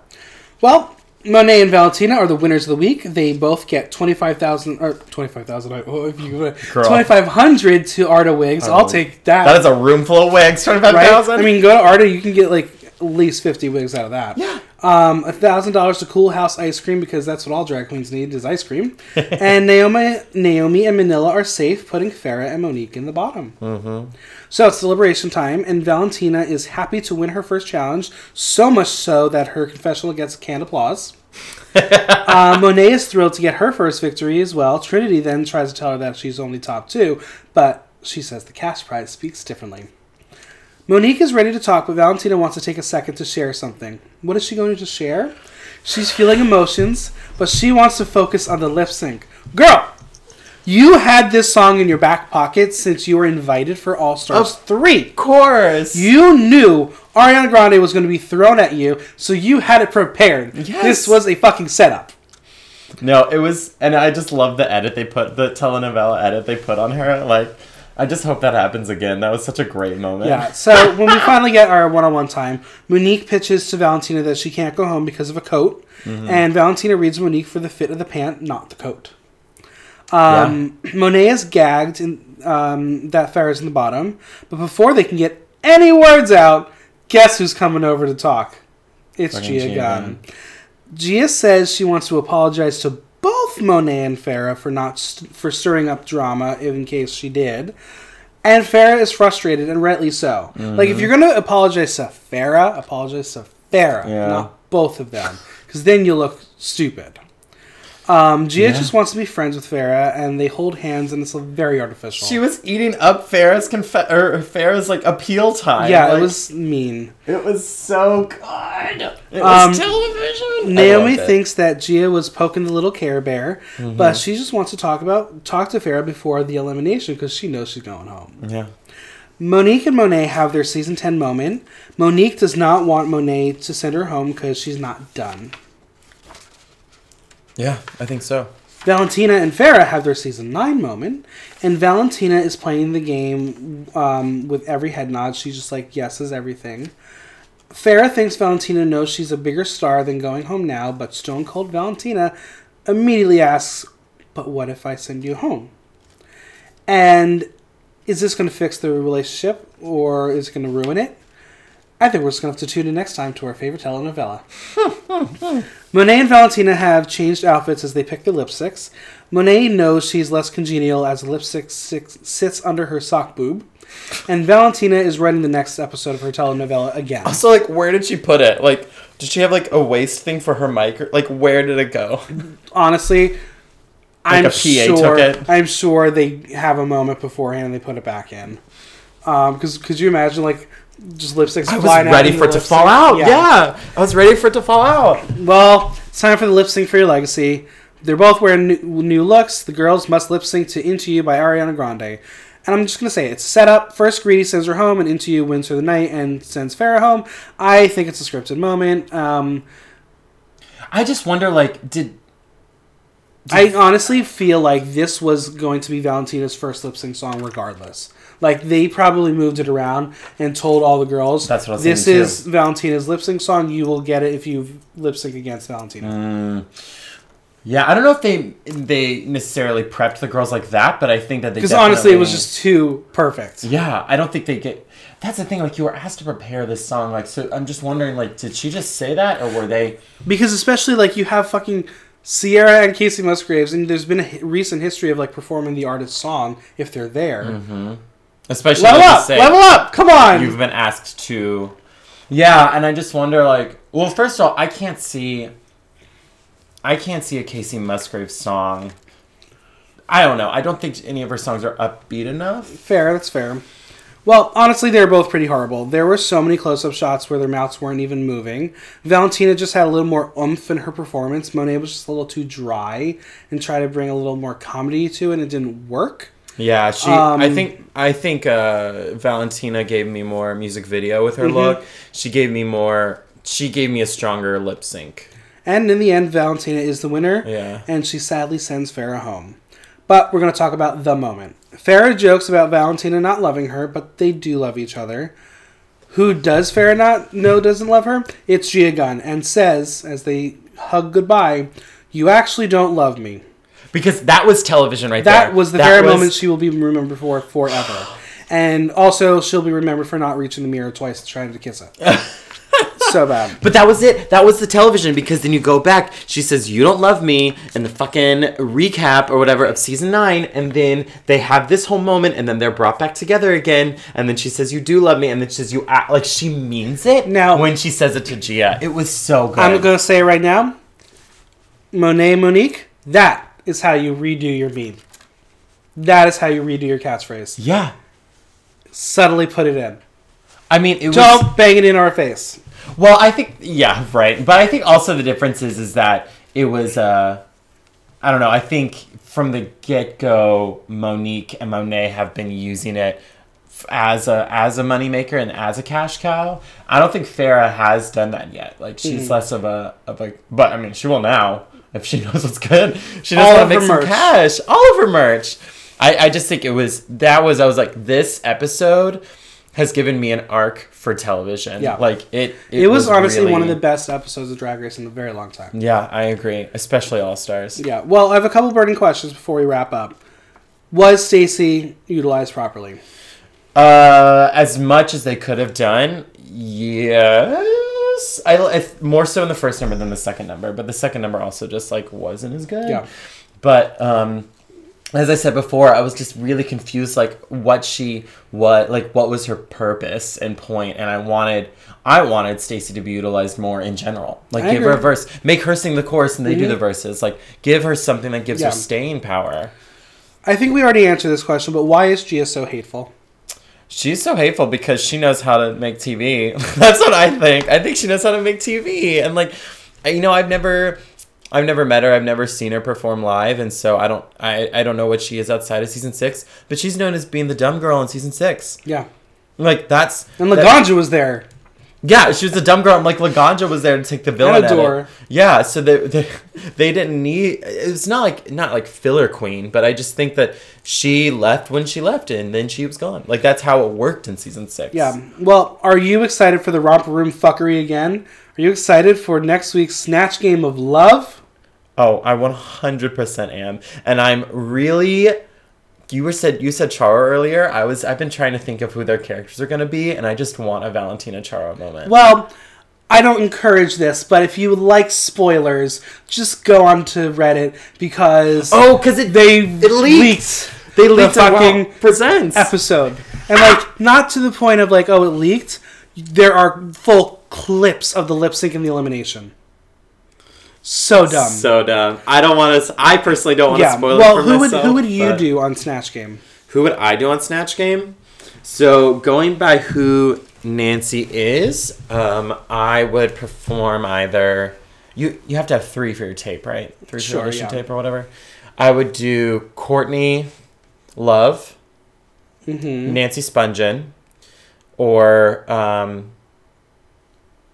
Well, Monet and Valentina are the winners of the week. They both get twenty five thousand or twenty five thousand. Oh, if you twenty five hundred to Arda Wigs, I'll Oh. take that. That is a room full of wigs. Twenty five thousand. right? I mean, go to Arda. you can get like at least fifty wigs out of that. Yeah. Um, a thousand dollars to Coolhaus ice cream because that's what all drag queens need is ice cream. and Naomi, Naomi and Manila are safe, putting Farah and Monique in the bottom. Mm-hmm. So it's deliberation time, and Valentina is happy to win her first challenge. So much so that her confessional gets canned applause. uh, Monet is thrilled to get her first victory as well. Trinity then tries to tell her that she's only top two, but She says the cash prize speaks differently. Monique is ready to talk, but Valentina wants to take a second to share something. What is she going to share? She's feeling emotions, but she wants to focus on the lip sync. Girl, you had this song in your back pocket since you were invited for All Stars Of 3. course. You knew Ariana Grande was going to be thrown at you, so you had it prepared. Yes. This was a fucking setup. No, it was, and I just love the edit they put, the telenovela edit they put on her. Like, I just hope that happens again. That was such a great moment. Yeah, so when we finally get our one on one time, Monique pitches to Valentina that she can't go home because of a coat, Mm-hmm. and Valentina reads Monique for the fit of the pant, not the coat. Um, Monet is gagged in, um, that Farrah's in the bottom, but before they can get any words out, guess who's coming over to talk? It's Fucking Gia Gunn. Gia says she wants to apologize to both Monet and Farrah for not st- for stirring up drama in case she did. And Farrah is frustrated, and rightly so. Like, if you're gonna apologize to Farrah, apologize to Farrah, Yeah. not both of them, because then you look stupid. Um, Gia Yeah. just wants to be friends with Farrah, and they hold hands, and it's very artificial. She was eating up Farrah's conf- or Farrah's like appeal time. yeah, Like, it was mean. It was so good. It Um, was television. Naomi thinks that Gia was poking the little Care Bear, Mm-hmm. but she just wants to talk about talk to Farrah before the elimination because she knows she's going home. Yeah. Monique and Monet have their season 10 moment. Monique does not want Monet to send her home because she's not done. Yeah, I think so. Valentina and Farrah have their season 9 moment, and Valentina is playing the game um, with every head nod. She's just like, yes is everything. Farrah thinks Valentina knows she's a bigger star than going home now, but Stone Cold Valentina immediately asks, But what if I send you home? And is this going to fix the relationship or is it going to ruin it? I think we're just going to have to tune in next time to our favorite telenovela. Monet and Valentina have changed outfits as they pick their lipsticks. Monet knows she's less congenial as the lipstick sits under her sock boob. And Valentina is writing the next episode of her telenovela again. Also, like, where did she put it? Like, did she have like a waist thing for her mic? Or, like, where did it go? Honestly, I'm a PA sure. I'm sure they have a moment beforehand and they put it back in. Um, because could you imagine like just lipsticks I was ready for it to fall out. Yeah. I was ready for it to fall out. Well, it's time for the lip sync for your legacy. They're both wearing new, new looks. The girls must lip sync to "Into You" by Ariana Grande. And I'm just gonna say it's set up. First, Greedy sends her home, and "Into You" wins her the night and sends Farrah home. I think it's a scripted moment. Um, I just wonder, like, did I honestly feel like this was going to be Valentina's first lip sync song, regardless. Like they probably moved it around and told all the girls, That's what This is Valentina's lip sync song. You will get it if you lip sync against Valentina." Mm. Yeah, I don't know if they they necessarily prepped the girls like that, but I think that they Because honestly, it was just too perfect. Yeah, I don't think they get. That's the thing. Like you were asked to prepare this song. Like so, I'm just wondering. Like, did she just say that, or were they? Because especially like you have fucking Ciara and Kacey Musgraves, and there's been a recent history of like performing the artist's song if they're there. Mm-hmm. Especially Level like up, say, level up, come on. You've been asked to. Yeah, and I just wonder. Like, well, first of all, I can't see. I can't see a Kacey Musgrave song. I don't know. I don't think any of her songs are upbeat enough. Fair, that's fair. Well, honestly, they're both pretty horrible. There were so many close-up shots where their mouths weren't even moving. Valentina just had a little more oomph in her performance. Monet was just a little too dry and tried to bring a little more comedy to it, and it didn't work. Yeah, she. Um, I think. I think uh, Valentina gave me more music video with her Mhm. look. She gave me more. She gave me a stronger lip sync. And in the end, Valentina is the winner. Yeah. and she sadly sends Farrah home. But we're going to talk about the moment. Farrah jokes about Valentina not loving her, but they do love each other. Who does Farrah not know doesn't love her? It's Gia Gunn, and says, as they hug goodbye, You actually don't love me. Because that was television right That there. That was the That very was- moment she will be remembered for forever. And also, she'll be remembered for not reaching the mirror twice trying to kiss it. so bad. But that was it. That was the television because then you go back. She says, You don't love me in the fucking recap or whatever of season nine. And then they have this whole moment and then they're brought back together again. And then she says, You do love me. And then she says, You act like she means it. Now- when she says it to Gia, it was so good. I'm going to say it right now Monet Monique, that is how you redo your meme. That is how you redo your catchphrase. Yeah. Subtly put it in. I mean, it was. Don't bang it in our face. Well, I think yeah, right. But I think also the difference is is that it was uh I don't know, I think from the get-go Monique and Monet have been using it as a as a moneymaker and as a cash cow. I don't think Farrah has done that yet. Like she's less of a of a but I mean, she will now if she knows what's good. She knows All how to of make her some merch. cash. All of her merch. I I just think it was that was I was like this episode has given me an arc for television. Yeah. Like it It, was, honestly one of the best episodes of Drag Race in a very long time. Yeah, I agree. Especially All Stars. Yeah. Well, I have a couple burning questions before we wrap up. Was Stacy utilized properly? Uh, as much as they could have done, yes. I, I more so in the first number than the second number, but the second number also just like wasn't as good. Yeah. But um, as I said before, I was just really confused, like what she what like what was her purpose and point, and I wanted I wanted Stacy to be utilized more in general. Like I give her a verse, make her sing the chorus, and they do Mhm. the verses. Like give her something that gives Yeah. her staying power. I think we already answered this question, but why is Gia so hateful? She's so hateful because she knows how to make TV. That's what I think. I think she knows how to make TV. And like, you know, I've never, I've never met her. I've never seen her perform live, and so I don't, I, I don't know what she is outside of season six. But she's known as being the dumb girl in season six. Yeah. Like that's And that- Laganja was there. yeah, she was the dumb girl. and like Laganja was there to take the villain. Adore. Yeah, so they, they they didn't need. It's not like not like filler queen, but I just think that she left when she left, and then she was gone. Like that's how it worked in season six. Yeah. Well, are you excited for the romper room fuckery again? Are you excited for next week's Snatch Game of Love? Oh, I 100% am. And I'm really you were said you said Charo earlier. I was I've been trying to think of who their characters are going to be and I just want a Valentina Charo moment. Well, I don't encourage this, but if you like spoilers, just go onto Reddit because Oh, cuz it they it leaked. leaked They the leaked fucking fucking presents. episode, and like not to the point of like oh it leaked. There are full clips of the lip sync and the elimination. So dumb. So dumb. I don't want to. I personally don't want to yeah. spoil Well, it for who would myself. who would you do on Snatch Game? Who would I do on Snatch Game? So going by who Nancy is, um, I would perform either. You you have to have 3 for your tape, right? 3 Sure, for your yeah. tape or whatever. I would do Courtney Love, Mm-hmm. Nancy Spungen, or um,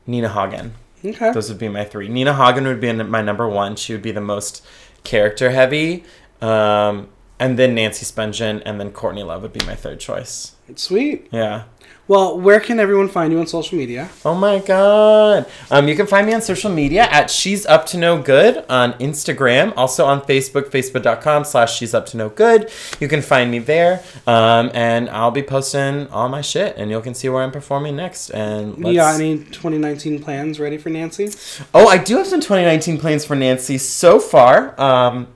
Nina Hagen. Okay. Those would be my three. Nina Hagen would be my number one. She would be the most character heavy. Um, and then Nancy Spungen and then Courtney Love would be my third choice. Sweet. Yeah. Well, where can everyone find you on social media? Oh my god. Um, you can find me on social media at She's Up to No Good on Instagram, also on Facebook, facebook.com slash She's Up to No Good. You can find me there. Um, and I'll be posting all my shit and you can see where I'm performing next. And You got any 2019 plans ready for Nancy? Oh, I do have some 2019 plans for Nancy so far. Um,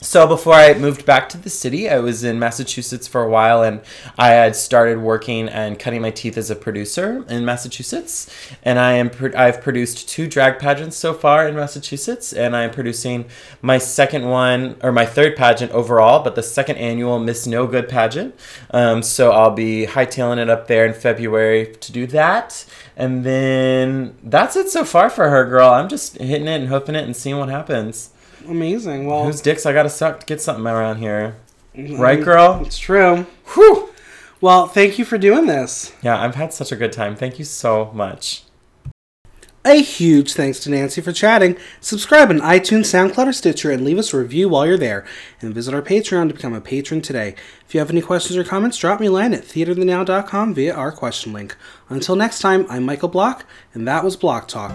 so before I moved back to the city, I was in Massachusetts for a while, and I had started working and cutting my teeth as a producer in Massachusetts. And I am pro- I've produced two drag pageants so far in Massachusetts, and I am producing my second one or my third pageant overall, but the second annual Miss No Good pageant. Um, so I'll be hightailing it up there in February to do that. And then that's it so far for her, girl. I'm just hitting it and hoofing it and seeing what happens. Amazing. Well, Whose dicks I gotta suck to get something around here? mm, Right, girl? It's true. Whew! Well, thank you for doing this. Yeah, I've had such a good time. Thank you so much. A huge thanks to Nancy for chatting. Subscribe on iTunes, SoundCloud, or Stitcher, and leave us a review while you're there. And visit our Patreon to become a patron today. If you have any questions or comments, drop me a line at theaterthenow.com via our question link. Until next time, I'm Michael Block, and that was Block Talk.